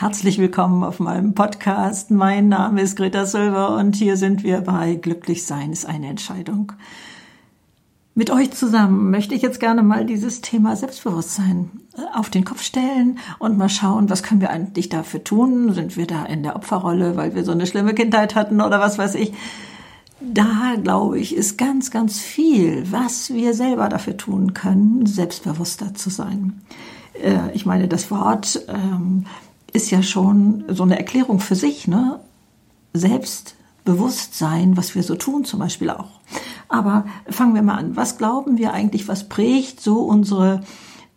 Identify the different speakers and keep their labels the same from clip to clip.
Speaker 1: Herzlich willkommen auf meinem Podcast. Mein Name ist Greta Silver und hier sind wir bei Glücklich sein ist eine Entscheidung. Mit euch zusammen möchte ich jetzt gerne mal dieses Thema Selbstbewusstsein äh, auf den Kopf stellen und mal schauen, was können wir eigentlich dafür tun? Sind wir da in der Opferrolle, weil wir so eine schlimme Kindheit hatten oder was weiß ich? Da, glaube ich, ist ganz, ganz viel, was wir selber dafür tun können, selbstbewusster zu sein. Äh, ich meine, das Wort ähm, ist ja schon so eine Erklärung für sich, ne? Selbstbewusstsein, was wir so tun, zum Beispiel auch. Aber fangen wir mal an. Was glauben wir eigentlich, was prägt so unsere,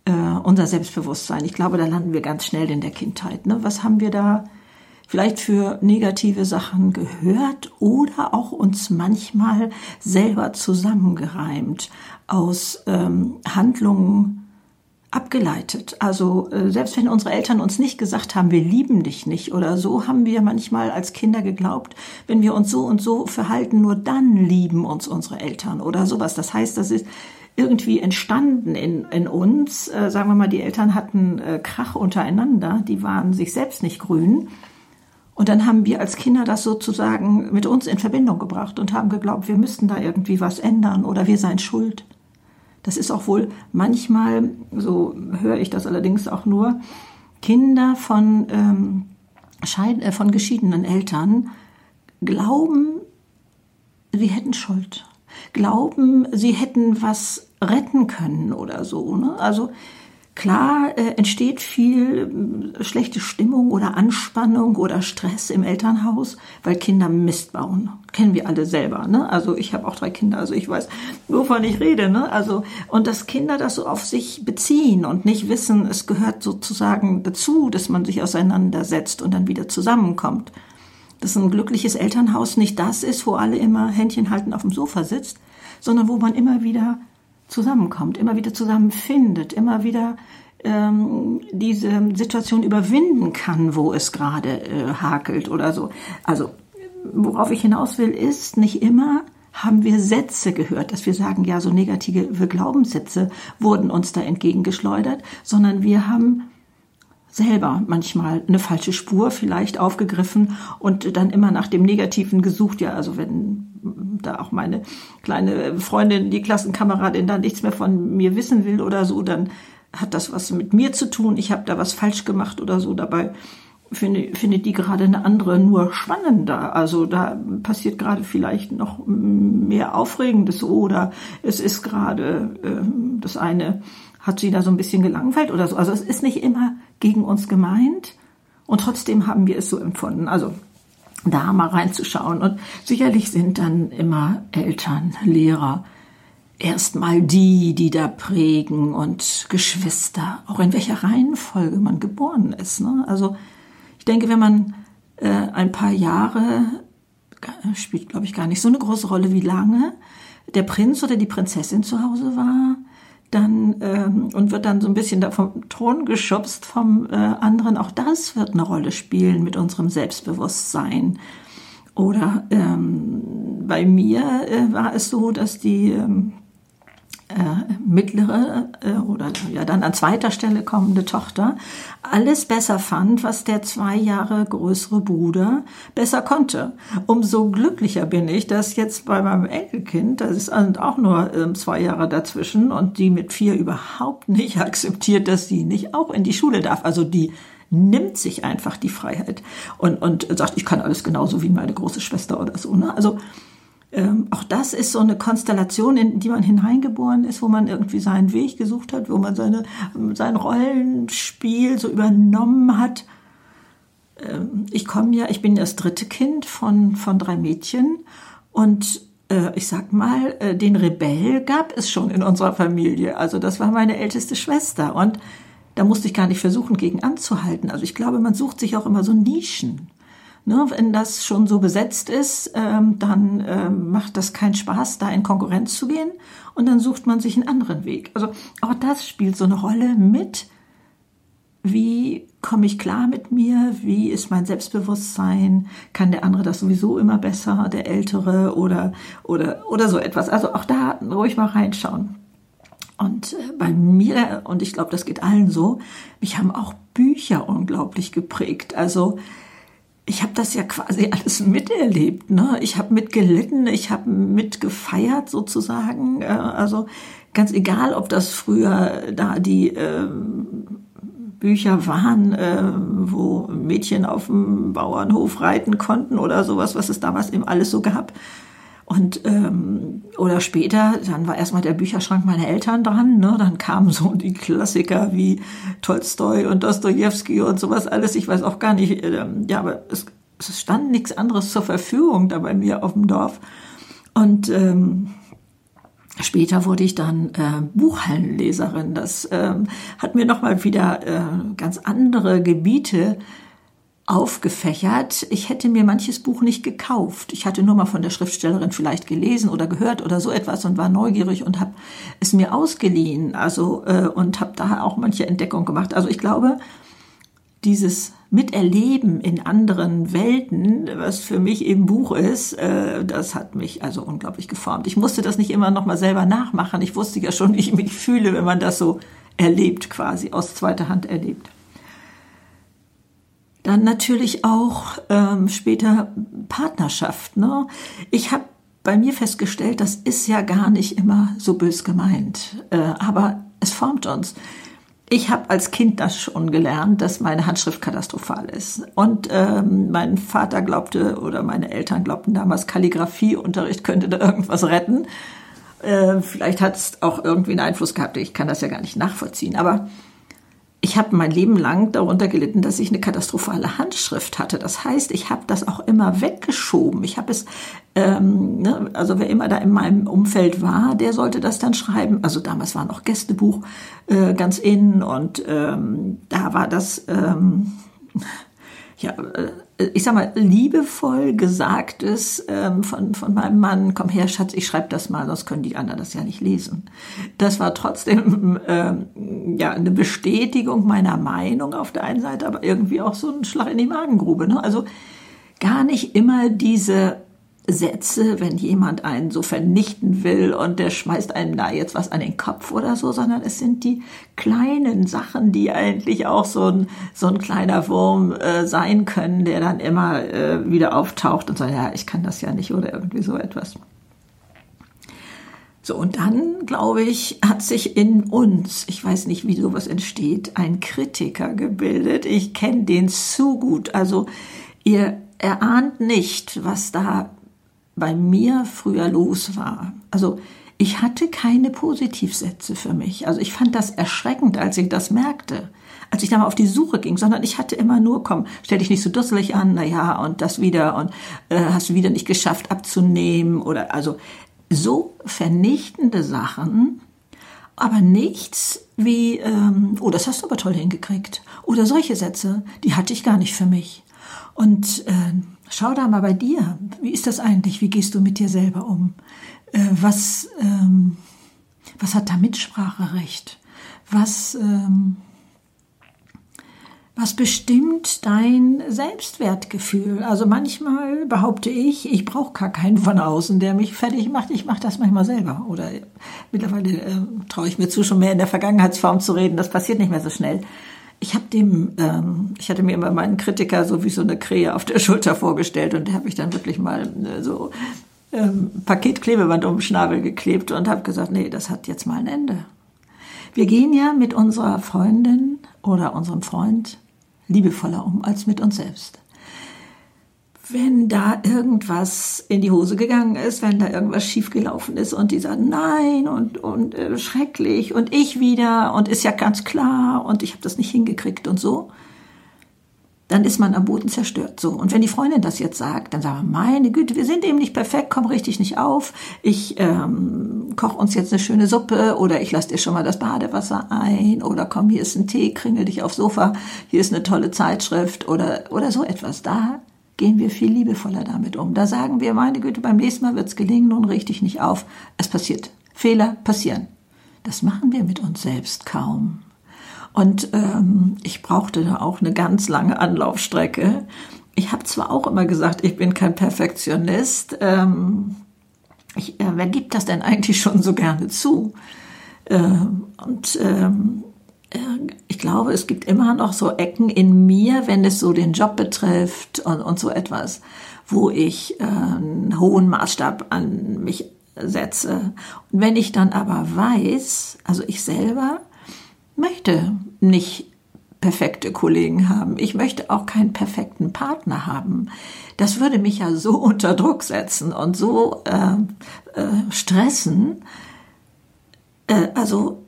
Speaker 1: äh, unser Selbstbewusstsein? Ich glaube, da landen wir ganz schnell in der Kindheit. Ne? Was haben wir da vielleicht für negative Sachen gehört oder auch uns manchmal selber zusammengereimt aus ähm, Handlungen, abgeleitet. Also äh, selbst wenn unsere Eltern uns nicht gesagt haben, wir lieben dich nicht oder so, haben wir manchmal als Kinder geglaubt, wenn wir uns so und so verhalten, nur dann lieben uns unsere Eltern oder sowas. Das heißt, das ist irgendwie entstanden in, in uns. Äh, sagen wir mal, die Eltern hatten äh, Krach untereinander, die waren sich selbst nicht grün. Und dann haben wir als Kinder das sozusagen mit uns in Verbindung gebracht und haben geglaubt, wir müssten da irgendwie was ändern oder wir seien schuld. Das ist auch wohl manchmal, so höre ich das allerdings auch nur, Kinder von, ähm, Scheid äh, von geschiedenen Eltern glauben, sie hätten Schuld, glauben, sie hätten was retten können oder so. Ne? Also Klar äh, entsteht viel äh, schlechte Stimmung oder Anspannung oder Stress im Elternhaus, weil Kinder Mist bauen. Kennen wir alle selber. Ne? Also ich habe auch drei Kinder, also ich weiß, wovon ich rede. Ne? Also und dass Kinder das so auf sich beziehen und nicht wissen, es gehört sozusagen dazu, dass man sich auseinandersetzt und dann wieder zusammenkommt. Dass ein glückliches Elternhaus nicht das ist, wo alle immer Händchen halten auf dem Sofa sitzt, sondern wo man immer wieder zusammenkommt, immer wieder zusammenfindet, immer wieder ähm, diese Situation überwinden kann, wo es gerade äh, hakelt oder so. Also worauf ich hinaus will, ist nicht immer haben wir Sätze gehört, dass wir sagen, ja, so negative Glaubenssätze wurden uns da entgegengeschleudert, sondern wir haben selber manchmal eine falsche Spur vielleicht aufgegriffen und dann immer nach dem Negativen gesucht. Ja, also wenn da auch meine kleine Freundin, die Klassenkameradin, da nichts mehr von mir wissen will oder so, dann hat das was mit mir zu tun. Ich habe da was falsch gemacht oder so. Dabei finde, findet die gerade eine andere nur spannender. Also da passiert gerade vielleicht noch mehr Aufregendes oder es ist gerade äh, das eine hat sie da so ein bisschen gelangweilt oder so. Also es ist nicht immer gegen uns gemeint und trotzdem haben wir es so empfunden. Also da mal reinzuschauen. Und sicherlich sind dann immer Eltern, Lehrer erstmal die, die da prägen und Geschwister, auch in welcher Reihenfolge man geboren ist. Ne? Also ich denke, wenn man äh, ein paar Jahre, spielt glaube ich gar nicht so eine große Rolle, wie lange der Prinz oder die Prinzessin zu Hause war, dann ähm, und wird dann so ein bisschen da vom Thron geschubst vom äh, anderen. Auch das wird eine Rolle spielen mit unserem Selbstbewusstsein. Oder ähm, bei mir äh, war es so, dass die ähm, äh, mittlere äh, oder ja dann an zweiter Stelle kommende Tochter alles besser fand, was der zwei Jahre größere Bruder besser konnte. Umso glücklicher bin ich, dass jetzt bei meinem Enkelkind, das ist auch nur äh, zwei Jahre dazwischen und die mit vier überhaupt nicht akzeptiert, dass sie nicht auch in die Schule darf. Also die nimmt sich einfach die Freiheit und, und sagt, ich kann alles genauso wie meine große Schwester oder so. Ne? Also ähm, auch das ist so eine Konstellation, in die man hineingeboren ist, wo man irgendwie seinen Weg gesucht hat, wo man seine, sein Rollenspiel so übernommen hat. Ähm, ich komme ja, ich bin das dritte Kind von, von drei Mädchen und äh, ich sag mal, äh, den Rebell gab es schon in unserer Familie. Also das war meine älteste Schwester und da musste ich gar nicht versuchen, gegen anzuhalten. Also ich glaube, man sucht sich auch immer so Nischen. Ne, wenn das schon so besetzt ist, ähm, dann ähm, macht das keinen Spaß, da in Konkurrenz zu gehen und dann sucht man sich einen anderen Weg. Also auch das spielt so eine Rolle mit. Wie komme ich klar mit mir? Wie ist mein Selbstbewusstsein? Kann der andere das sowieso immer besser, der Ältere oder, oder, oder so etwas? Also auch da ruhig mal reinschauen. Und äh, bei mir, und ich glaube, das geht allen so, mich haben auch Bücher unglaublich geprägt. Also ich habe das ja quasi alles miterlebt. Ne? Ich habe mitgelitten, ich habe mitgefeiert sozusagen. Äh, also ganz egal, ob das früher da die äh, Bücher waren, äh, wo Mädchen auf dem Bauernhof reiten konnten oder sowas, was es damals eben alles so gab. Und ähm, oder später, dann war erstmal der Bücherschrank meiner Eltern dran, ne? Dann kamen so die Klassiker wie Tolstoi und Dostoevsky und sowas alles. Ich weiß auch gar nicht, äh, ja, aber es, es stand nichts anderes zur Verfügung da bei mir auf dem Dorf. Und ähm, Später wurde ich dann äh, Buchhallenleserin. Das ähm, hat mir nochmal wieder äh, ganz andere Gebiete aufgefächert. Ich hätte mir manches Buch nicht gekauft. Ich hatte nur mal von der Schriftstellerin vielleicht gelesen oder gehört oder so etwas und war neugierig und habe es mir ausgeliehen. Also äh, und habe da auch manche Entdeckungen gemacht. Also ich glaube, dieses Miterleben in anderen Welten, was für mich eben Buch ist, äh, das hat mich also unglaublich geformt. Ich musste das nicht immer noch mal selber nachmachen. Ich wusste ja schon, wie ich mich fühle, wenn man das so erlebt, quasi aus zweiter Hand erlebt. Dann natürlich auch ähm, später Partnerschaft. Ne? Ich habe bei mir festgestellt, das ist ja gar nicht immer so bös gemeint, äh, aber es formt uns. Ich habe als Kind das schon gelernt, dass meine Handschrift katastrophal ist. Und ähm, mein Vater glaubte oder meine Eltern glaubten damals, Kalligraphieunterricht könnte da irgendwas retten. Äh, vielleicht hat es auch irgendwie einen Einfluss gehabt. Ich kann das ja gar nicht nachvollziehen. Aber ich habe mein Leben lang darunter gelitten, dass ich eine katastrophale Handschrift hatte. Das heißt, ich habe das auch immer weggeschoben. Ich habe es, ähm, ne, also wer immer da in meinem Umfeld war, der sollte das dann schreiben. Also damals war noch Gästebuch äh, ganz innen und ähm, da war das, ähm, ja, äh, ich sag mal, liebevoll gesagtes ähm, von, von meinem Mann, komm her, Schatz, ich schreibe das mal, sonst können die anderen das ja nicht lesen. Das war trotzdem ähm, ja eine Bestätigung meiner Meinung auf der einen Seite, aber irgendwie auch so ein Schlag in die Magengrube. Ne? Also gar nicht immer diese Sätze, wenn jemand einen so vernichten will und der schmeißt einem da jetzt was an den Kopf oder so, sondern es sind die kleinen Sachen, die eigentlich auch so ein, so ein kleiner Wurm äh, sein können, der dann immer äh, wieder auftaucht und sagt, ja, ich kann das ja nicht oder irgendwie so etwas. So, und dann, glaube ich, hat sich in uns, ich weiß nicht, wie sowas entsteht, ein Kritiker gebildet. Ich kenne den zu gut. Also, ihr erahnt nicht, was da bei mir früher los war. Also ich hatte keine Positivsätze für mich. Also ich fand das erschreckend, als ich das merkte, als ich da mal auf die Suche ging, sondern ich hatte immer nur, komm, stell dich nicht so dusselig an, na ja, und das wieder und äh, hast du wieder nicht geschafft abzunehmen oder also so vernichtende Sachen, aber nichts wie, ähm, oh, das hast du aber toll hingekriegt. Oder solche Sätze, die hatte ich gar nicht für mich. Und äh, Schau da mal bei dir. Wie ist das eigentlich? Wie gehst du mit dir selber um? Äh, was, ähm, was hat da Mitspracherecht? Was, ähm, was bestimmt dein Selbstwertgefühl? Also manchmal behaupte ich, ich brauche gar keinen von außen, der mich fertig macht. Ich mache das manchmal selber. Oder mittlerweile äh, traue ich mir zu, schon mehr in der Vergangenheitsform zu reden. Das passiert nicht mehr so schnell ich habe dem, ähm, ich hatte mir immer meinen Kritiker so wie so eine Krähe auf der Schulter vorgestellt und der habe ich dann wirklich mal äh, so ähm, Paketklebeband um den Schnabel geklebt und habe gesagt, nee, das hat jetzt mal ein Ende. Wir gehen ja mit unserer Freundin oder unserem Freund liebevoller um als mit uns selbst wenn da irgendwas in die Hose gegangen ist, wenn da irgendwas schiefgelaufen ist und die sagen nein und, und äh, schrecklich und ich wieder und ist ja ganz klar und ich habe das nicht hingekriegt und so, dann ist man am Boden zerstört. So und wenn die Freundin das jetzt sagt, dann sagen wir meine Güte, wir sind eben nicht perfekt, komm richtig nicht auf. Ich ähm, koch uns jetzt eine schöne Suppe oder ich lasse dir schon mal das Badewasser ein oder komm hier ist ein Tee, kringel dich aufs Sofa, hier ist eine tolle Zeitschrift oder oder so etwas. Da gehen wir viel liebevoller damit um. Da sagen wir, meine Güte, beim nächsten Mal wird es gelingen, nun richtig nicht auf. Es passiert. Fehler passieren. Das machen wir mit uns selbst kaum. Und ähm, ich brauchte da auch eine ganz lange Anlaufstrecke. Ich habe zwar auch immer gesagt, ich bin kein Perfektionist. Ähm, ich, äh, wer gibt das denn eigentlich schon so gerne zu? Äh, und ähm, äh, ich glaube, es gibt immer noch so Ecken in mir, wenn es so den Job betrifft und, und so etwas, wo ich äh, einen hohen Maßstab an mich setze. Und wenn ich dann aber weiß, also ich selber möchte nicht perfekte Kollegen haben. Ich möchte auch keinen perfekten Partner haben. Das würde mich ja so unter Druck setzen und so äh, äh, stressen. Äh, also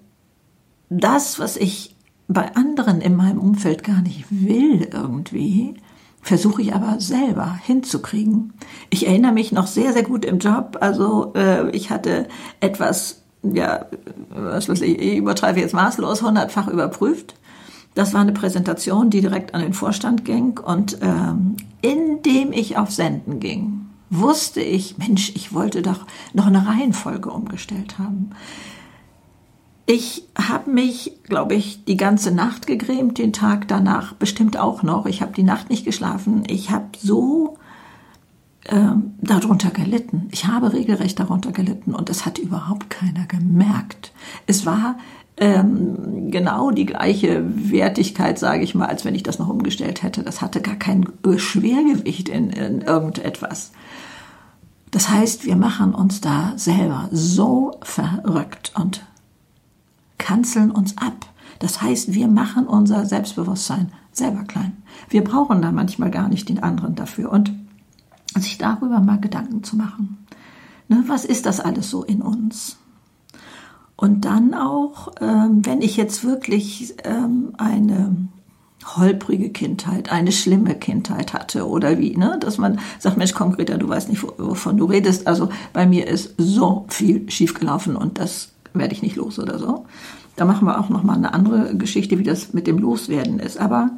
Speaker 1: das, was ich bei anderen in meinem Umfeld gar nicht will irgendwie, versuche ich aber selber hinzukriegen. Ich erinnere mich noch sehr, sehr gut im Job. Also äh, ich hatte etwas, ja, was weiß ich, ich übertreibe jetzt maßlos, hundertfach überprüft das war eine Präsentation, die direkt an den Vorstand ging. Und ähm, indem ich auf Senden ging, wusste ich, Mensch, ich wollte doch noch eine Reihenfolge umgestellt haben. Ich habe mich, glaube ich, die ganze Nacht gegrämt, den Tag danach bestimmt auch noch. Ich habe die Nacht nicht geschlafen. Ich habe so ähm, darunter gelitten. Ich habe regelrecht darunter gelitten und es hat überhaupt keiner gemerkt. Es war ähm, genau die gleiche Wertigkeit, sage ich mal, als wenn ich das noch umgestellt hätte. Das hatte gar kein Schwergewicht in, in irgendetwas. Das heißt, wir machen uns da selber so verrückt und kanzeln uns ab. Das heißt, wir machen unser Selbstbewusstsein selber klein. Wir brauchen da manchmal gar nicht den anderen dafür. Und sich darüber mal Gedanken zu machen. Ne, was ist das alles so in uns? Und dann auch, ähm, wenn ich jetzt wirklich ähm, eine holprige Kindheit, eine schlimme Kindheit hatte oder wie, ne? dass man sagt, Mensch, komm Greta, du weißt nicht, wovon du redest. Also bei mir ist so viel schiefgelaufen und das werde ich nicht los oder so. Da machen wir auch noch mal eine andere Geschichte, wie das mit dem Loswerden ist. Aber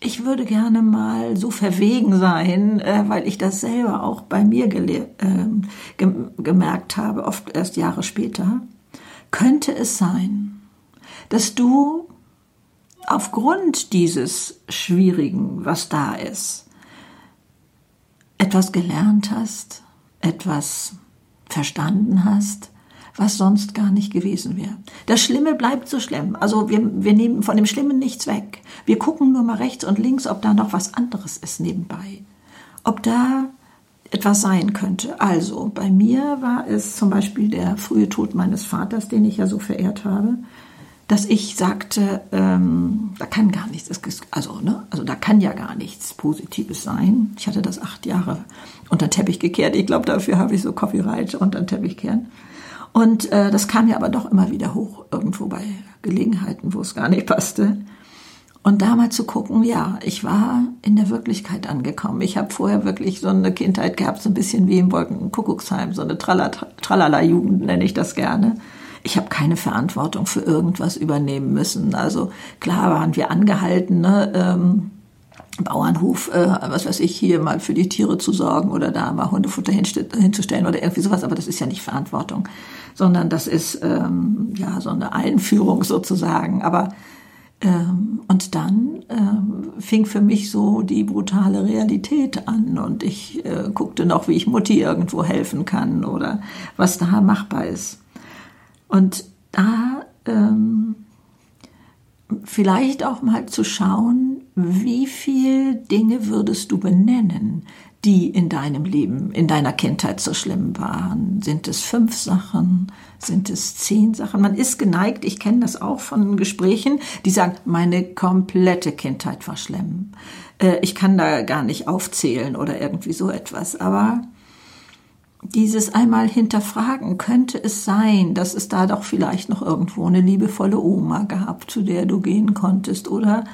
Speaker 1: ich würde gerne mal so verwegen sein, äh, weil ich das selber auch bei mir äh, gemerkt habe, oft erst Jahre später könnte es sein, dass du aufgrund dieses Schwierigen, was da ist, etwas gelernt hast, etwas verstanden hast, was sonst gar nicht gewesen wäre. Das Schlimme bleibt so schlimm. Also wir, wir nehmen von dem Schlimmen nichts weg. Wir gucken nur mal rechts und links, ob da noch was anderes ist nebenbei. Ob da etwas sein könnte. Also bei mir war es zum Beispiel der frühe Tod meines Vaters, den ich ja so verehrt habe, dass ich sagte, ähm, da kann gar nichts, also, ne, also da kann ja gar nichts Positives sein. Ich hatte das acht Jahre unter Teppich gekehrt. Ich glaube, dafür habe ich so Copyright unter den Teppich kehren. Und äh, das kam ja aber doch immer wieder hoch, irgendwo bei Gelegenheiten, wo es gar nicht passte. Und da mal zu gucken, ja, ich war in der Wirklichkeit angekommen. Ich habe vorher wirklich so eine Kindheit gehabt, so ein bisschen wie im Wolkenkuckucksheim, so eine Tralala-Jugend nenne ich das gerne. Ich habe keine Verantwortung für irgendwas übernehmen müssen. Also klar waren wir angehalten, ne, ähm, Bauernhof, äh, was weiß ich, hier mal für die Tiere zu sorgen oder da mal Hundefutter hinzustellen oder irgendwie sowas, aber das ist ja nicht Verantwortung, sondern das ist ähm, ja so eine Einführung sozusagen. Aber ähm, und dann ähm, fing für mich so die brutale Realität an und ich äh, guckte noch, wie ich Mutti irgendwo helfen kann oder was da machbar ist. Und da ähm, vielleicht auch mal zu schauen, wie viel Dinge würdest du benennen, die in deinem Leben, in deiner Kindheit so schlimm waren? Sind es fünf Sachen? Sind es zehn Sachen? Man ist geneigt, ich kenne das auch von Gesprächen, die sagen, meine komplette Kindheit war schlimm. Äh, ich kann da gar nicht aufzählen oder irgendwie so etwas. Aber dieses einmal hinterfragen, könnte es sein, dass es da doch vielleicht noch irgendwo eine liebevolle Oma gab, zu der du gehen konntest oder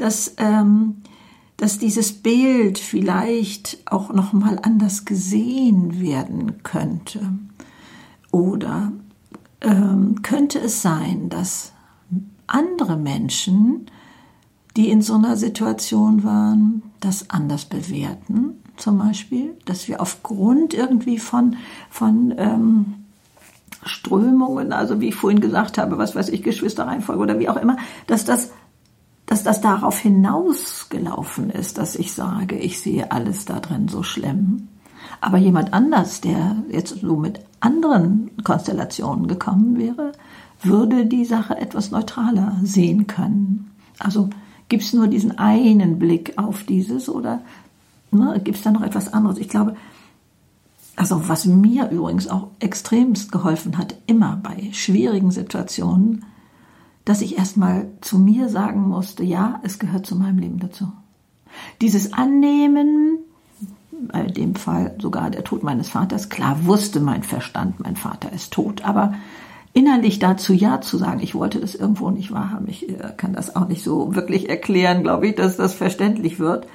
Speaker 1: dass ähm, dass dieses Bild vielleicht auch noch mal anders gesehen werden könnte. Oder ähm, könnte es sein, dass andere Menschen, die in so einer Situation waren, das anders bewerten? Zum Beispiel, dass wir aufgrund irgendwie von, von ähm, Strömungen, also wie ich vorhin gesagt habe, was weiß ich, Geschwisterreihenfolge oder wie auch immer, dass das dass das darauf hinausgelaufen ist, dass ich sage, ich sehe alles da drin so schlimm. Aber jemand anders, der jetzt so mit anderen Konstellationen gekommen wäre, würde die Sache etwas neutraler sehen können. Also gibt es nur diesen einen Blick auf dieses oder ne, gibt es da noch etwas anderes? Ich glaube, also was mir übrigens auch extremst geholfen hat, immer bei schwierigen Situationen, dass ich erstmal zu mir sagen musste, ja, es gehört zu meinem Leben dazu. Dieses Annehmen, bei dem Fall sogar der Tod meines Vaters, klar wusste mein Verstand, mein Vater ist tot, aber innerlich dazu Ja zu sagen, ich wollte das irgendwo nicht wahrhaben, ich äh, kann das auch nicht so wirklich erklären, glaube ich, dass das verständlich wird,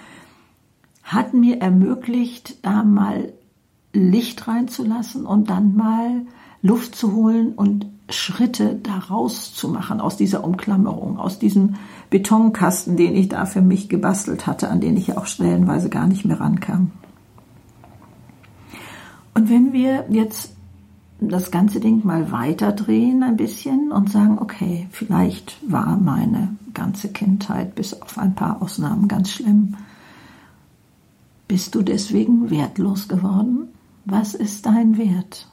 Speaker 1: hat mir ermöglicht, da mal Licht reinzulassen und dann mal Luft zu holen und Schritte daraus zu machen aus dieser Umklammerung, aus diesem Betonkasten, den ich da für mich gebastelt hatte, an den ich auch stellenweise gar nicht mehr rankam. Und wenn wir jetzt das ganze Ding mal weiterdrehen ein bisschen und sagen, okay, vielleicht war meine ganze Kindheit bis auf ein paar Ausnahmen ganz schlimm. Bist du deswegen wertlos geworden? Was ist dein Wert?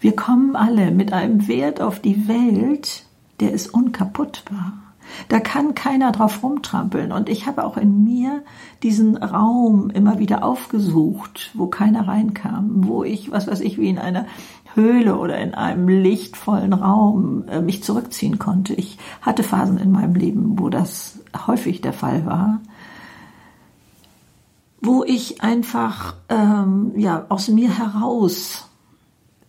Speaker 1: Wir kommen alle mit einem Wert auf die Welt, der ist unkaputtbar. Da kann keiner drauf rumtrampeln. Und ich habe auch in mir diesen Raum immer wieder aufgesucht, wo keiner reinkam, wo ich, was weiß ich, wie in einer Höhle oder in einem lichtvollen Raum äh, mich zurückziehen konnte. Ich hatte Phasen in meinem Leben, wo das häufig der Fall war, wo ich einfach ähm, ja aus mir heraus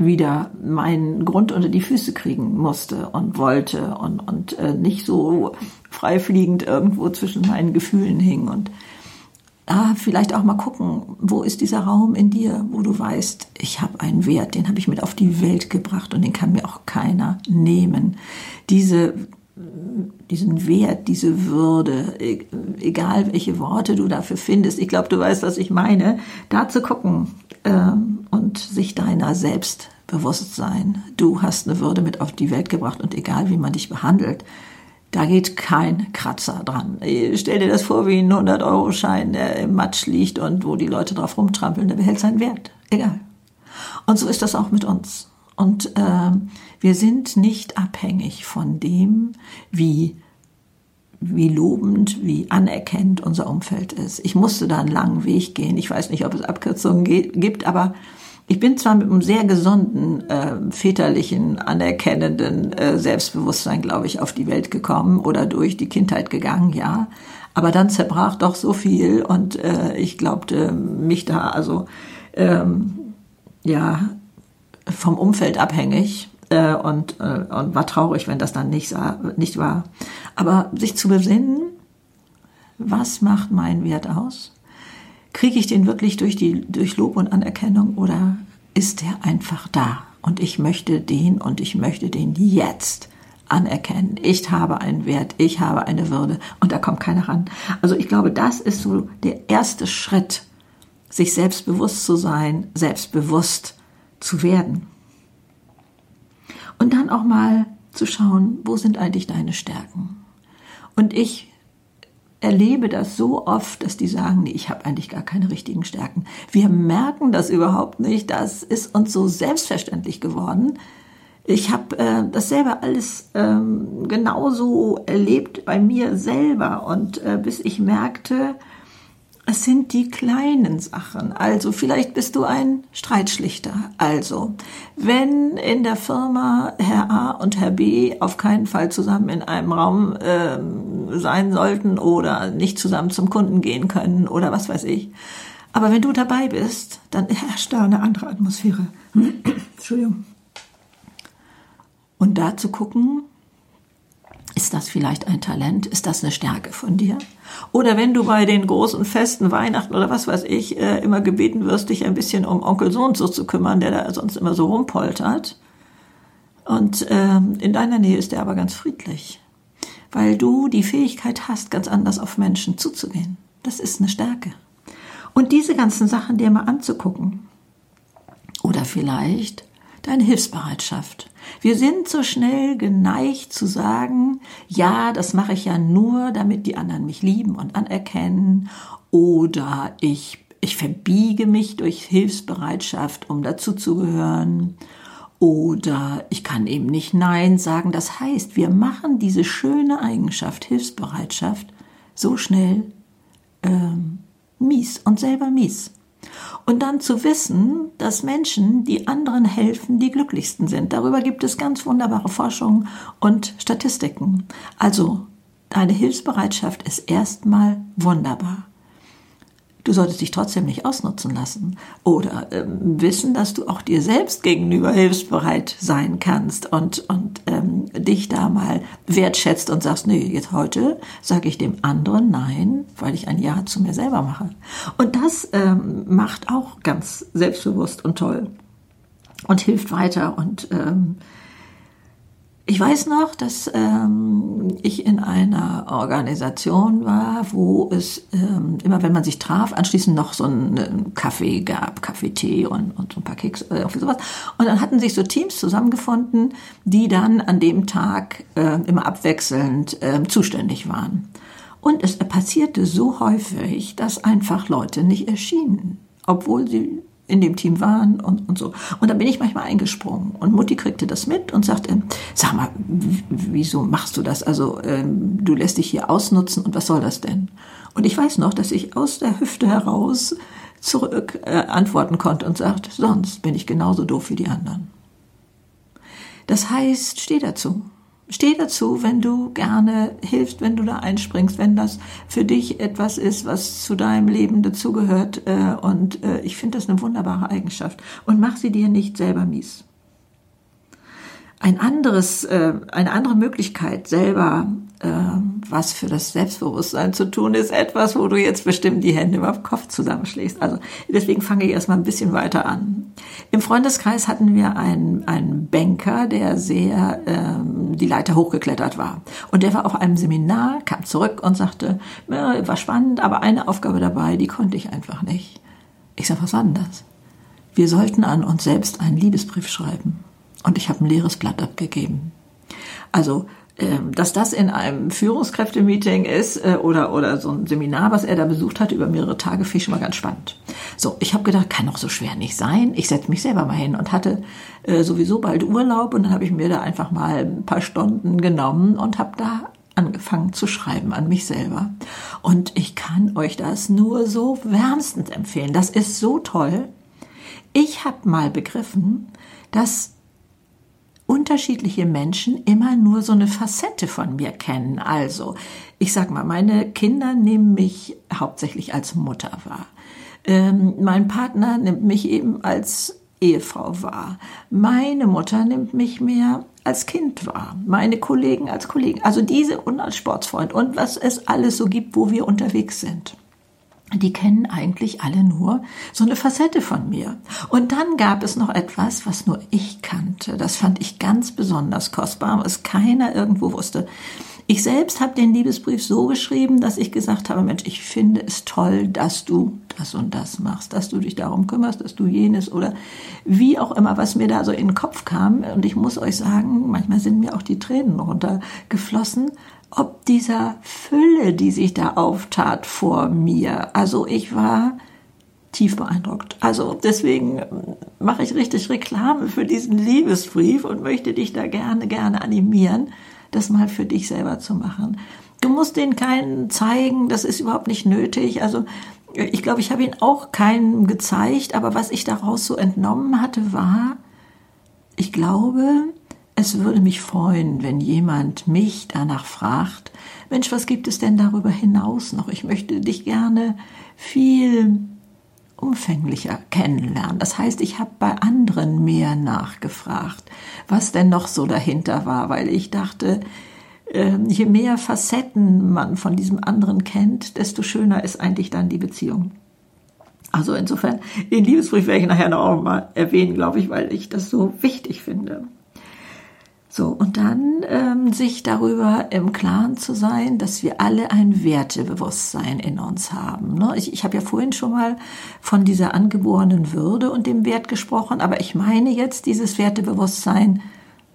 Speaker 1: wieder meinen Grund unter die Füße kriegen musste und wollte und, und äh, nicht so freifliegend irgendwo zwischen meinen Gefühlen hing. Und ah, vielleicht auch mal gucken, wo ist dieser Raum in dir, wo du weißt, ich habe einen Wert, den habe ich mit auf die Welt gebracht und den kann mir auch keiner nehmen. Diese diesen Wert, diese Würde, e-, egal welche Worte du dafür findest, ich glaube, du weißt, was ich meine, da zu gucken ähm, und sich deiner selbst bewusst sein. Du hast eine Würde mit auf die Welt gebracht und egal wie man dich behandelt, da geht kein Kratzer dran. Stell dir das vor wie ein 100-Euro-Schein, der im Matsch liegt und wo die Leute drauf rumtrampeln, der behält seinen Wert. Egal. Und so ist das auch mit uns. Und äh, wir sind nicht abhängig von dem, wie wie lobend, wie anerkennend unser Umfeld ist. Ich musste da einen langen Weg gehen. Ich weiß nicht, ob es Abkürzungen gibt, aber ich bin zwar mit einem sehr gesunden, äh, väterlichen, anerkennenden äh, Selbstbewusstsein, glaube ich, auf die Welt gekommen oder durch die Kindheit gegangen, ja. Aber dann zerbrach doch so viel und äh, ich glaubte, mich da also ähm, ja vom Umfeld abhängig äh, und, äh, und war traurig, wenn das dann nicht, nicht war. Aber sich zu besinnen, was macht mein Wert aus? Kriege ich den wirklich durch, die, durch Lob und Anerkennung oder ist der einfach da? Und ich möchte den und ich möchte den jetzt anerkennen. Ich habe einen Wert, ich habe eine Würde und da kommt keiner ran. Also ich glaube, das ist so der erste Schritt, sich selbstbewusst zu sein, selbstbewusst zu werden. Und dann auch mal zu schauen, wo sind eigentlich deine Stärken? Und ich erlebe das so oft, dass die sagen, nee, ich habe eigentlich gar keine richtigen Stärken. Wir merken das überhaupt nicht. Das ist uns so selbstverständlich geworden. Ich habe äh, das selber alles ähm, genauso erlebt bei mir selber und äh, bis ich merkte, es sind die kleinen Sachen. Also vielleicht bist du ein Streitschlichter. Also, wenn in der Firma Herr A und Herr B auf keinen Fall zusammen in einem Raum äh, sein sollten oder nicht zusammen zum Kunden gehen können oder was weiß ich. Aber wenn du dabei bist, dann herrscht da eine andere Atmosphäre. Entschuldigung. Und da zu gucken, ist das vielleicht ein Talent? Ist das eine Stärke von dir? Oder wenn du bei den großen Festen, Weihnachten oder was weiß ich, äh, immer gebeten wirst, dich ein bisschen um Onkel so so zu kümmern, der da sonst immer so rumpoltert. Und ähm, in deiner Nähe ist er aber ganz friedlich, weil du die Fähigkeit hast, ganz anders auf Menschen zuzugehen. Das ist eine Stärke. Und diese ganzen Sachen dir mal anzugucken. Oder vielleicht deine Hilfsbereitschaft. Wir sind so schnell geneigt zu sagen, ja, das mache ich ja nur, damit die anderen mich lieben und anerkennen oder ich, ich verbiege mich durch Hilfsbereitschaft, um dazuzugehören Oder ich kann eben nicht Nein sagen. Das heißt, wir machen diese schöne Eigenschaft, Hilfsbereitschaft, so schnell ähm, mies und selber mies. Und dann zu wissen, dass Menschen, die anderen helfen, die glücklichsten sind. Darüber gibt es ganz wunderbare Forschung und Statistiken. Also, deine Hilfsbereitschaft ist erstmal wunderbar. Du solltest dich trotzdem nicht ausnutzen lassen oder ähm, wissen, dass du auch dir selbst gegenüber hilfsbereit sein kannst und, und ähm, dich da mal wertschätzt und sagst, nee, jetzt heute sage ich dem anderen Nein, weil ich ein Ja zu mir selber mache. Und das ähm, macht auch ganz selbstbewusst und toll und hilft weiter und ähm, ich weiß noch, dass ähm, ich in einer Organisation war, wo es ähm, immer, wenn man sich traf, anschließend noch so einen Kaffee gab, Kaffee-Tee und, und so ein paar Keks oder äh, sowas. Und dann hatten sich so Teams zusammengefunden, die dann an dem Tag äh, immer abwechselnd äh, zuständig waren. Und es passierte so häufig, dass einfach Leute nicht erschienen, obwohl sie in dem Team waren und, und so. Und dann bin ich manchmal eingesprungen. Und Mutti kriegte das mit und sagte, sag mal, wieso machst du das? Also ähm, du lässt dich hier ausnutzen und was soll das denn? Und ich weiß noch, dass ich aus der Hüfte heraus zurück äh, antworten konnte und sagte, sonst bin ich genauso doof wie die anderen. Das heißt, steh dazu. Steh dazu, wenn du gerne hilfst, wenn du da einspringst, wenn das für dich etwas ist, was zu deinem Leben dazugehört. Äh, und äh, ich finde das eine wunderbare Eigenschaft. Und mach sie dir nicht selber mies. Ein anderes, äh, eine andere Möglichkeit, selber ähm, was für das Selbstbewusstsein zu tun ist, etwas, wo du jetzt bestimmt die Hände über dem Kopf zusammenschlägst. Also deswegen fange ich erstmal ein bisschen weiter an. Im Freundeskreis hatten wir einen, einen Banker, der sehr ähm, die Leiter hochgeklettert war. Und der war auf einem Seminar, kam zurück und sagte, ja, war spannend, aber eine Aufgabe dabei, die konnte ich einfach nicht. Ich sag, was war denn das? Wir sollten an uns selbst einen Liebesbrief schreiben. Und ich habe ein leeres Blatt abgegeben. Also ähm, dass das in einem Führungskräftemeeting ist äh, oder, oder so ein Seminar, was er da besucht hat über mehrere Tage, finde ich schon mal ganz spannend. So, ich habe gedacht, kann doch so schwer nicht sein. Ich setze mich selber mal hin und hatte äh, sowieso bald Urlaub und dann habe ich mir da einfach mal ein paar Stunden genommen und habe da angefangen zu schreiben an mich selber. Und ich kann euch das nur so wärmstens empfehlen. Das ist so toll. Ich habe mal begriffen, dass unterschiedliche Menschen immer nur so eine Facette von mir kennen. Also, ich sag mal, meine Kinder nehmen mich hauptsächlich als Mutter wahr. Ähm, mein Partner nimmt mich eben als Ehefrau wahr. Meine Mutter nimmt mich mehr als Kind wahr. Meine Kollegen als Kollegen. Also diese und als Sportsfreund und was es alles so gibt, wo wir unterwegs sind die kennen eigentlich alle nur so eine Facette von mir. Und dann gab es noch etwas, was nur ich kannte. Das fand ich ganz besonders kostbar, was keiner irgendwo wusste. Ich selbst habe den Liebesbrief so geschrieben, dass ich gesagt habe, Mensch, ich finde es toll, dass du das und das machst, dass du dich darum kümmerst, dass du jenes oder wie auch immer, was mir da so in den Kopf kam. Und ich muss euch sagen, manchmal sind mir auch die Tränen runtergeflossen, ob dieser Fülle, die sich da auftat vor mir. Also ich war tief beeindruckt. Also deswegen mache ich richtig Reklame für diesen Liebesbrief und möchte dich da gerne, gerne animieren, das mal für dich selber zu machen. Du musst den keinen zeigen, das ist überhaupt nicht nötig. Also ich glaube, ich habe ihn auch keinem gezeigt, aber was ich daraus so entnommen hatte, war, ich glaube, es würde mich freuen, wenn jemand mich danach fragt, Mensch, was gibt es denn darüber hinaus noch? Ich möchte dich gerne viel umfänglicher kennenlernen. Das heißt, ich habe bei anderen mehr nachgefragt, was denn noch so dahinter war, weil ich dachte, ähm, je mehr Facetten man von diesem anderen kennt, desto schöner ist eigentlich dann die Beziehung. Also insofern, den Liebesbrief werde ich nachher noch mal erwähnen, glaube ich, weil ich das so wichtig finde. So, und dann ähm, sich darüber im Klaren zu sein, dass wir alle ein Wertebewusstsein in uns haben. Ne? Ich, ich habe ja vorhin schon mal von dieser angeborenen Würde und dem Wert gesprochen, aber ich meine jetzt dieses Wertebewusstsein,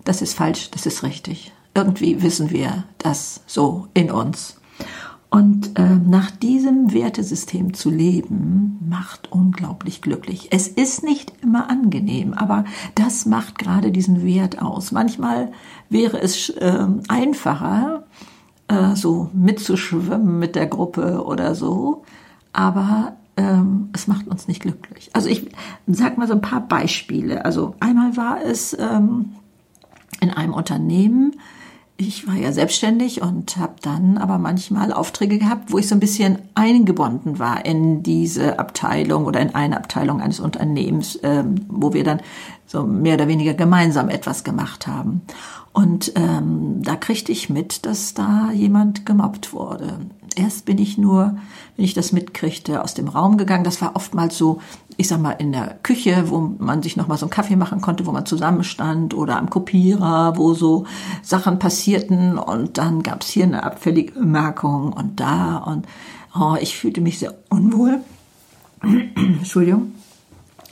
Speaker 1: das ist falsch, das ist richtig. Irgendwie wissen wir das so in uns. Und äh, nach diesem Wertesystem zu leben, macht unglaublich glücklich. Es ist nicht immer angenehm, aber das macht gerade diesen Wert aus. Manchmal wäre es äh, einfacher, äh, so mitzuschwimmen mit der Gruppe oder so, aber ähm, es macht uns nicht glücklich. Also ich sag mal so ein paar Beispiele. Also einmal war es ähm, in einem Unternehmen, ich war ja selbstständig und habe dann aber manchmal Aufträge gehabt, wo ich so ein bisschen eingebunden war in diese Abteilung oder in eine Abteilung eines Unternehmens, ähm, wo wir dann so mehr oder weniger gemeinsam etwas gemacht haben. Und ähm, da kriegte ich mit, dass da jemand gemobbt wurde erst bin ich nur, wenn ich das mitkriegte, aus dem Raum gegangen. Das war oftmals so, ich sag mal, in der Küche, wo man sich noch mal so einen Kaffee machen konnte, wo man zusammenstand oder am Kopierer, wo so Sachen passierten und dann gab's hier eine abfällige Bemerkung und da und oh, ich fühlte mich sehr unwohl. Entschuldigung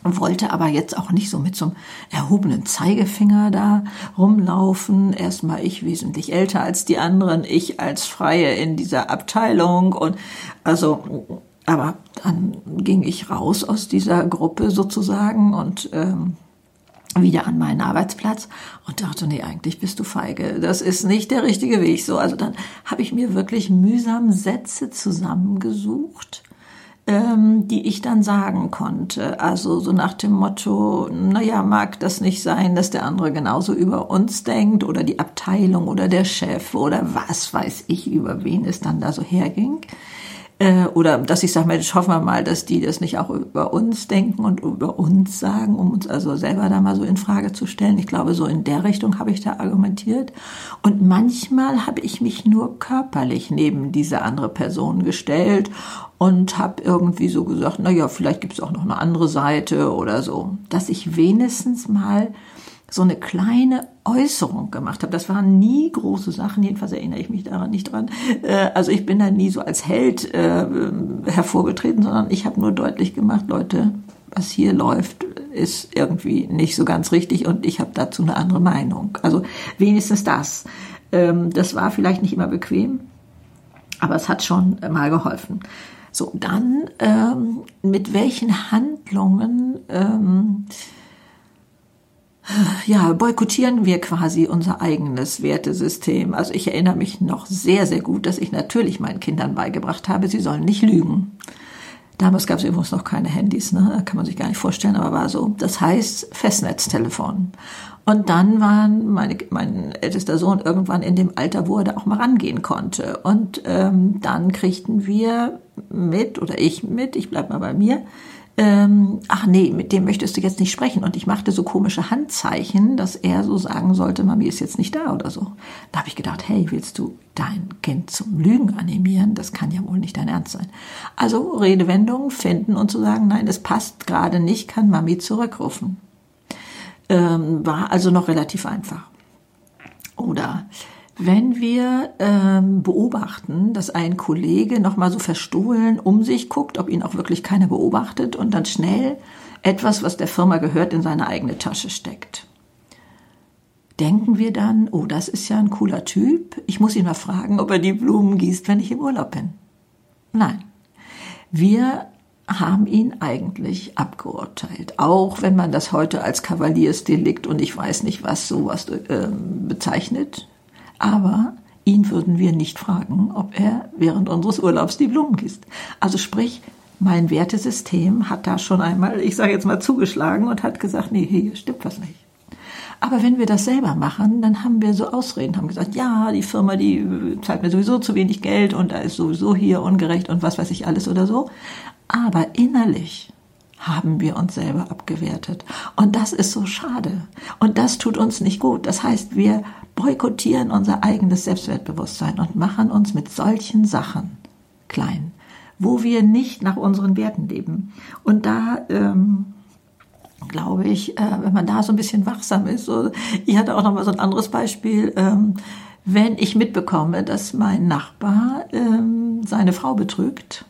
Speaker 1: wollte aber jetzt auch nicht so mit so einem erhobenen Zeigefinger da rumlaufen. Erstmal ich wesentlich älter als die anderen, ich als Freie in dieser Abteilung und also, aber dann ging ich raus aus dieser Gruppe sozusagen und ähm, wieder an meinen Arbeitsplatz und dachte, nee, eigentlich bist du feige. Das ist nicht der richtige Weg. So, also dann habe ich mir wirklich mühsam Sätze zusammengesucht ähm, die ich dann sagen konnte. Also so nach dem Motto, naja, mag das nicht sein, dass der andere genauso über uns denkt oder die Abteilung oder der Chef oder was weiß ich, über wen es dann da so herging. Äh, oder dass ich sage, Mensch, hoffen wir mal, dass die das nicht auch über uns denken und über uns sagen, um uns also selber da mal so in Frage zu stellen. Ich glaube, so in der Richtung habe ich da argumentiert. Und manchmal habe ich mich nur körperlich neben diese andere Person gestellt und habe irgendwie so gesagt, na ja, vielleicht gibt es auch noch eine andere Seite oder so, dass ich wenigstens mal so eine kleine Äußerung gemacht habe. Das waren nie große Sachen, jedenfalls erinnere ich mich daran nicht dran. Äh, also ich bin da nie so als Held äh, hervorgetreten, sondern ich habe nur deutlich gemacht, Leute, was hier läuft, ist irgendwie nicht so ganz richtig und ich habe dazu eine andere Meinung. Also wenigstens das. Ähm, das war vielleicht nicht immer bequem, aber es hat schon mal geholfen. So, dann ähm, mit welchen Handlungen ähm, ja, boykottieren wir quasi unser eigenes Wertesystem. Also ich erinnere mich noch sehr, sehr gut, dass ich natürlich meinen Kindern beigebracht habe, sie sollen nicht lügen. Damals gab es übrigens noch keine Handys, ne? kann man sich gar nicht vorstellen, aber war so. Das heißt Festnetztelefon. Und dann waren meine, mein ältester Sohn irgendwann in dem Alter, wo er da auch mal rangehen konnte. Und ähm, dann kriegten wir mit, oder ich mit, ich bleib mal bei mir, ähm, ach nee, mit dem möchtest du jetzt nicht sprechen. Und ich machte so komische Handzeichen, dass er so sagen sollte, Mami ist jetzt nicht da oder so. Da habe ich gedacht, hey, willst du dein Kind zum Lügen animieren? Das kann ja wohl nicht dein Ernst sein. Also Redewendungen finden und zu sagen, nein, das passt gerade nicht, kann Mami zurückrufen. Ähm, war also noch relativ einfach. Oder wenn wir ähm, beobachten, dass ein Kollege noch mal so verstohlen um sich guckt, ob ihn auch wirklich keiner beobachtet und dann schnell etwas, was der Firma gehört, in seine eigene Tasche steckt. Denken wir dann, oh, das ist ja ein cooler Typ, ich muss ihn mal fragen, ob er die Blumen gießt, wenn ich im Urlaub bin. Nein. Wir haben ihn eigentlich abgeurteilt. Auch wenn man das heute als Kavaliersdelikt und ich weiß nicht was sowas äh, bezeichnet. Aber ihn würden wir nicht fragen, ob er während unseres Urlaubs die Blumen gießt. Also sprich, mein Wertesystem hat da schon einmal, ich sage jetzt mal, zugeschlagen und hat gesagt, nee, hier stimmt was nicht. Aber wenn wir das selber machen, dann haben wir so Ausreden, haben gesagt, ja, die Firma, die zahlt mir sowieso zu wenig Geld und da ist sowieso hier ungerecht und was weiß ich alles oder so. Aber innerlich haben wir uns selber abgewertet. Und das ist so schade. Und das tut uns nicht gut. Das heißt, wir boykottieren unser eigenes Selbstwertbewusstsein und machen uns mit solchen Sachen klein, wo wir nicht nach unseren Werten leben. Und da ähm, glaube ich, äh, wenn man da so ein bisschen wachsam ist, so, ich hatte auch noch mal so ein anderes Beispiel, ähm, wenn ich mitbekomme, dass mein Nachbar ähm, seine Frau betrügt,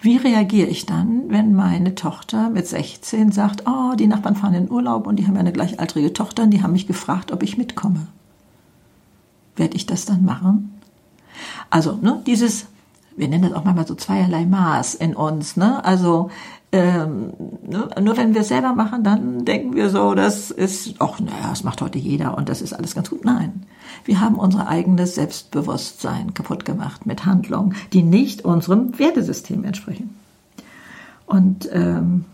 Speaker 1: wie reagiere ich dann, wenn meine Tochter mit 16 sagt, oh, die Nachbarn fahren in Urlaub und die haben eine gleichaltrige Tochter und die haben mich gefragt, ob ich mitkomme? Werde ich das dann machen? Also, ne, dieses wir nennen das auch manchmal so zweierlei Maß in uns. Ne? Also ähm, ne? nur wenn wir es selber machen, dann denken wir so, das ist, ach naja, das macht heute jeder und das ist alles ganz gut. Nein, wir haben unser eigenes Selbstbewusstsein kaputt gemacht mit Handlungen, die nicht unserem Wertesystem entsprechen. Und ähm,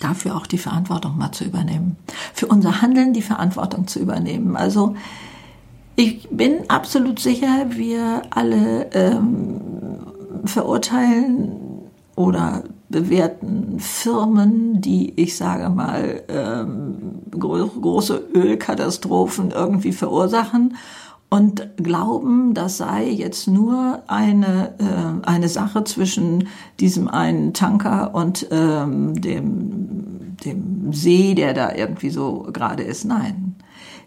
Speaker 1: dafür auch die Verantwortung mal zu übernehmen. Für unser Handeln die Verantwortung zu übernehmen. Also ich bin absolut sicher, wir alle ähm, verurteilen oder bewerten Firmen, die, ich sage mal, ähm, große Ölkatastrophen irgendwie verursachen und glauben, das sei jetzt nur eine, äh, eine Sache zwischen diesem einen Tanker und ähm, dem, dem See, der da irgendwie so gerade ist. Nein.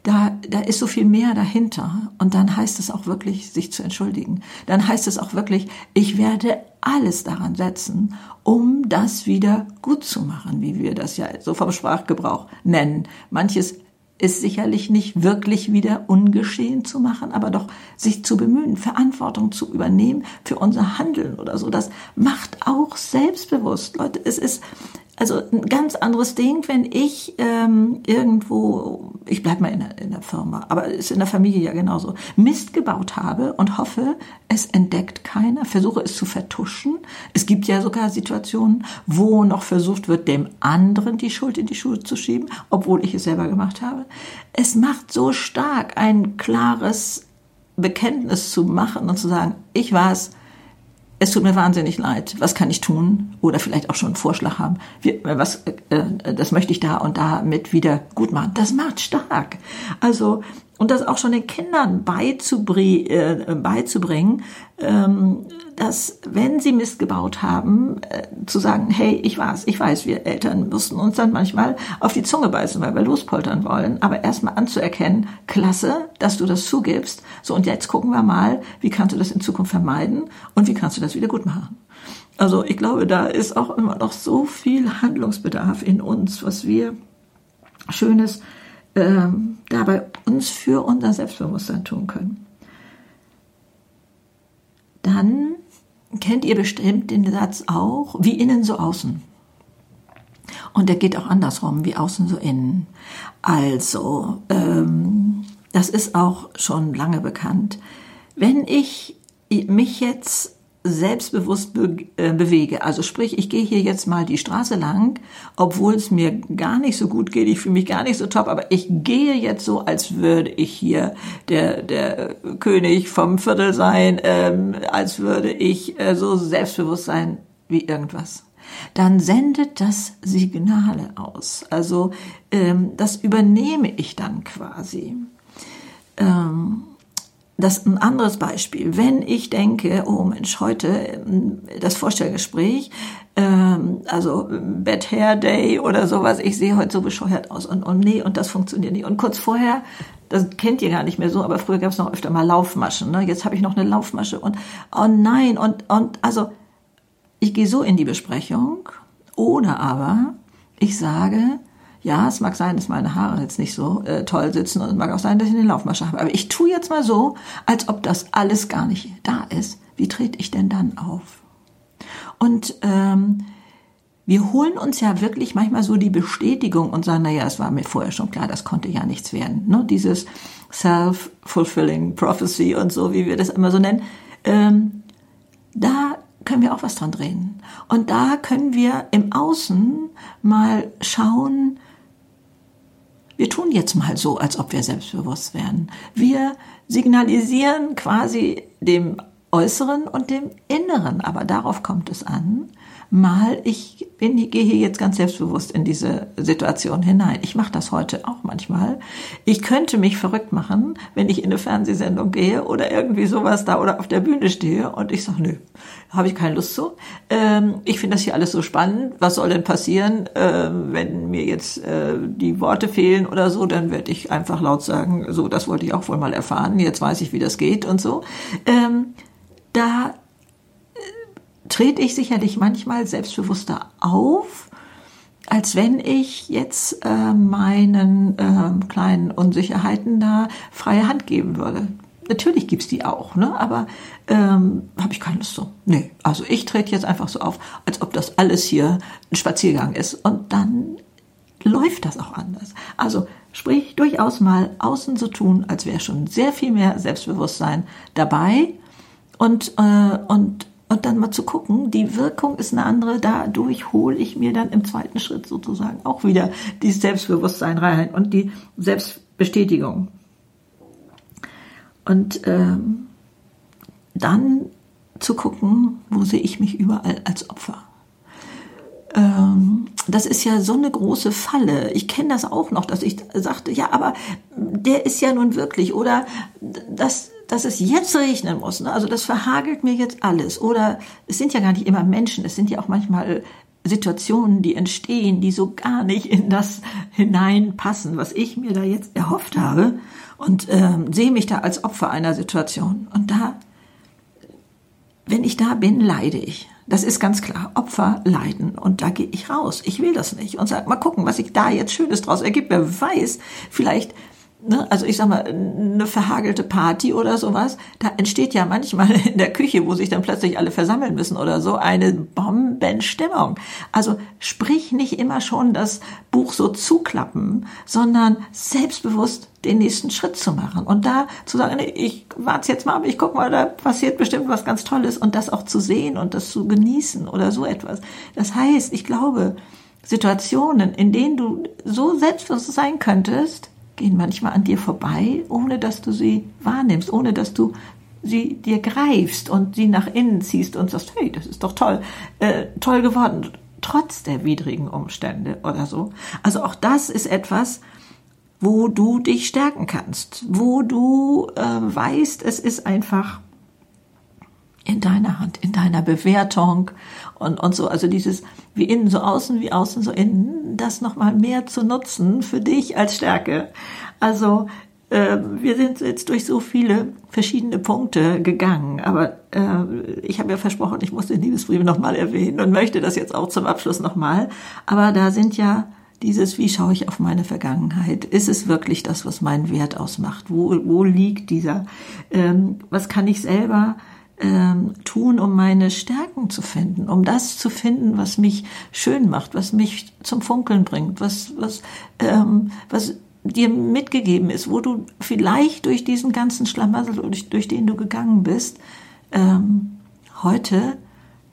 Speaker 1: Da, da ist so viel mehr dahinter. Und dann heißt es auch wirklich, sich zu entschuldigen. Dann heißt es auch wirklich, ich werde alles daran setzen, um das wieder gut zu machen, wie wir das ja so vom Sprachgebrauch nennen. Manches ist sicherlich nicht wirklich wieder ungeschehen zu machen, aber doch sich zu bemühen, Verantwortung zu übernehmen für unser Handeln oder so. Das macht auch selbstbewusst. Leute, es ist, also ein ganz anderes Ding, wenn ich ähm, irgendwo, ich bleib mal in der, in der Firma, aber ist in der Familie ja genauso, Mist gebaut habe und hoffe, es entdeckt keiner, versuche es zu vertuschen. Es gibt ja sogar Situationen, wo noch versucht wird, dem anderen die Schuld in die Schuhe zu schieben, obwohl ich es selber gemacht habe. Es macht so stark, ein klares Bekenntnis zu machen und zu sagen, ich war es, es tut mir wahnsinnig leid, was kann ich tun? Oder vielleicht auch schon einen Vorschlag haben, wie, was, äh, das möchte ich da und da mit wieder gut machen. Das macht stark. Also, und das auch schon den Kindern beizubringen, äh, beizubringen ähm, dass wenn sie Mist gebaut haben, äh, zu sagen, hey, ich weiß, ich weiß, wir Eltern mussten uns dann manchmal auf die Zunge beißen, weil wir lospoltern wollen, aber erstmal anzuerkennen, klasse, dass du das zugibst. So, und jetzt gucken wir mal, wie kannst du das in Zukunft vermeiden und wie kannst du das wieder gut machen. Also ich glaube, da ist auch immer noch so viel Handlungsbedarf in uns, was wir Schönes äh, dabei uns für unser Selbstbewusstsein tun können. Dann kennt ihr bestimmt den Satz auch, wie innen so außen. Und der geht auch andersrum, wie außen so innen. Also, ähm, das ist auch schon lange bekannt. Wenn ich mich jetzt selbstbewusst be äh, bewege. Also sprich, ich gehe hier jetzt mal die Straße lang, obwohl es mir gar nicht so gut geht, ich fühle mich gar nicht so top, aber ich gehe jetzt so, als würde ich hier der, der König vom Viertel sein, ähm, als würde ich äh, so selbstbewusst sein wie irgendwas. Dann sendet das Signale aus. Also ähm, das übernehme ich dann quasi. Ähm, das ein anderes Beispiel. Wenn ich denke, oh Mensch, heute ähm, das Vorstellgespräch, ähm, also Bad Hair Day oder sowas, ich sehe heute so bescheuert aus und, und nee, und das funktioniert nicht. Und kurz vorher, das kennt ihr gar nicht mehr so, aber früher gab es noch öfter mal Laufmaschen. Ne? Jetzt habe ich noch eine Laufmasche und oh nein, und, und also ich gehe so in die Besprechung oder aber ich sage, ja, es mag sein, dass meine Haare jetzt nicht so äh, toll sitzen und es mag auch sein, dass ich eine Laufmasche habe. Aber ich tue jetzt mal so, als ob das alles gar nicht da ist. Wie trete ich denn dann auf? Und ähm, wir holen uns ja wirklich manchmal so die Bestätigung und sagen, naja, es war mir vorher schon klar, das konnte ja nichts werden. Ne? Dieses Self-Fulfilling Prophecy und so, wie wir das immer so nennen. Ähm, da können wir auch was dran drehen. Und da können wir im Außen mal schauen, wir tun jetzt mal so, als ob wir selbstbewusst wären. Wir signalisieren quasi dem Äußeren und dem Inneren, aber darauf kommt es an, mal, ich bin, gehe hier jetzt ganz selbstbewusst in diese Situation hinein. Ich mache das heute auch manchmal. Ich könnte mich verrückt machen, wenn ich in eine Fernsehsendung gehe oder irgendwie sowas da oder auf der Bühne stehe und ich sage, nö, habe ich keine Lust zu. Ähm, ich finde das hier alles so spannend. Was soll denn passieren, äh, wenn mir jetzt äh, die Worte fehlen oder so? Dann werde ich einfach laut sagen, so, das wollte ich auch wohl mal erfahren. Jetzt weiß ich, wie das geht und so. Ähm, da trete ich sicherlich manchmal selbstbewusster auf, als wenn ich jetzt äh, meinen äh, kleinen Unsicherheiten da freie Hand geben würde. Natürlich gibt's die auch, ne? aber ähm, habe ich keine Lust so. Nee, also ich trete jetzt einfach so auf, als ob das alles hier ein Spaziergang ist. Und dann läuft das auch anders. Also sprich durchaus mal außen so tun, als wäre schon sehr viel mehr Selbstbewusstsein dabei und, äh, und, und dann mal zu gucken, die Wirkung ist eine andere, dadurch hole ich mir dann im zweiten Schritt sozusagen auch wieder dieses Selbstbewusstsein rein und die Selbstbestätigung. Und ähm, dann zu gucken, wo sehe ich mich überall als Opfer. Ähm, das ist ja so eine große Falle. Ich kenne das auch noch, dass ich sagte, ja, aber der ist ja nun wirklich, oder dass, dass es jetzt regnen muss. Ne? Also das verhagelt mir jetzt alles. Oder es sind ja gar nicht immer Menschen, es sind ja auch manchmal Situationen, die entstehen, die so gar nicht in das hineinpassen, was ich mir da jetzt erhofft habe und ähm, sehe mich da als Opfer einer Situation. Und da, wenn ich da bin, leide ich. Das ist ganz klar. Opfer leiden. Und da gehe ich raus. Ich will das nicht. Und sag, mal gucken, was sich da jetzt Schönes draus ergibt. Wer weiß, vielleicht ne, also ich sag mal, eine verhagelte Party oder sowas, da entsteht ja manchmal in der Küche, wo sich dann plötzlich alle versammeln müssen oder so, eine Bombenstimmung. Also sprich nicht immer schon das Buch so zuklappen, sondern selbstbewusst den nächsten Schritt zu machen und da zu sagen, nee, ich warte jetzt mal, ich guck mal, da passiert bestimmt was ganz Tolles und das auch zu sehen und das zu genießen oder so etwas. Das heißt, ich glaube, Situationen, in denen du so selbstbewusst sein könntest, gehen manchmal an dir vorbei, ohne dass du sie wahrnimmst, ohne dass du sie dir greifst und sie nach innen ziehst und sagst, hey, das ist doch toll, äh, toll geworden, trotz der widrigen Umstände oder so. Also auch das ist etwas, wo du dich stärken kannst, wo du äh, weißt, es ist einfach in deiner Hand, in deiner Bewertung und, und so. Also dieses wie innen so außen, wie außen so innen, das nochmal mehr zu nutzen für dich als Stärke. Also äh, wir sind jetzt durch so viele verschiedene Punkte gegangen, aber äh, ich habe ja versprochen, ich muss den Liebesbrief nochmal erwähnen und möchte das jetzt auch zum Abschluss nochmal. Aber da sind ja dieses, wie schaue ich auf meine Vergangenheit? Ist es wirklich das, was meinen Wert ausmacht? Wo, wo liegt dieser? Ähm, was kann ich selber ähm, tun, um meine Stärken zu finden, um das zu finden, was mich schön macht, was mich zum Funkeln bringt, was, was, ähm, was dir mitgegeben ist, wo du vielleicht durch diesen ganzen Schlamassel, durch, durch den du gegangen bist, ähm, heute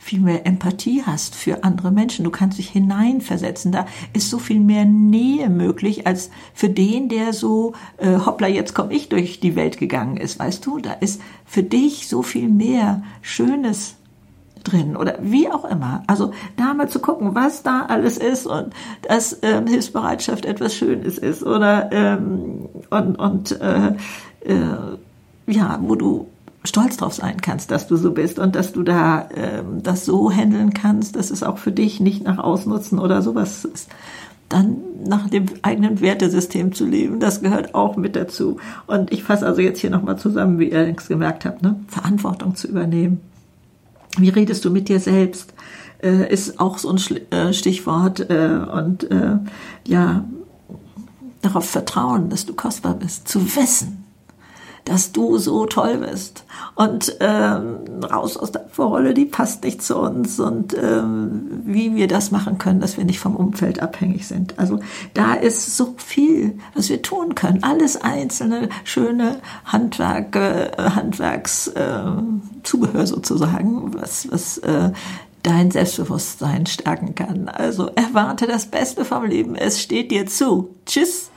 Speaker 1: viel mehr Empathie hast für andere Menschen. Du kannst dich hineinversetzen. Da ist so viel mehr Nähe möglich als für den, der so, äh, hoppla, jetzt komme ich durch die Welt gegangen ist. Weißt du, da ist für dich so viel mehr Schönes drin oder wie auch immer. Also da mal zu gucken, was da alles ist und dass ähm, Hilfsbereitschaft etwas Schönes ist oder ähm, und, und äh, äh, ja, wo du stolz drauf sein kannst, dass du so bist und dass du da ähm, das so handeln kannst, dass es auch für dich nicht nach Ausnutzen oder sowas ist. Dann nach dem eigenen Wertesystem zu leben, das gehört auch mit dazu. Und ich fasse also jetzt hier nochmal zusammen, wie ihr längst gemerkt habt, ne? Verantwortung zu übernehmen. Wie redest du mit dir selbst? Äh, ist auch so ein äh, Stichwort. Äh, und äh, ja, darauf vertrauen, dass du kostbar bist. Zu wissen, dass du so toll bist. Und ähm, raus aus der Vorrolle, die passt nicht zu uns. Und ähm, wie wir das machen können, dass wir nicht vom Umfeld abhängig sind. Also da ist so viel, was wir tun können. Alles einzelne schöne Handwerke, äh, Handwerkszubehör äh, sozusagen, was, was äh, dein Selbstbewusstsein stärken kann. Also erwarte das Beste vom Leben. Es steht dir zu. Tschüss.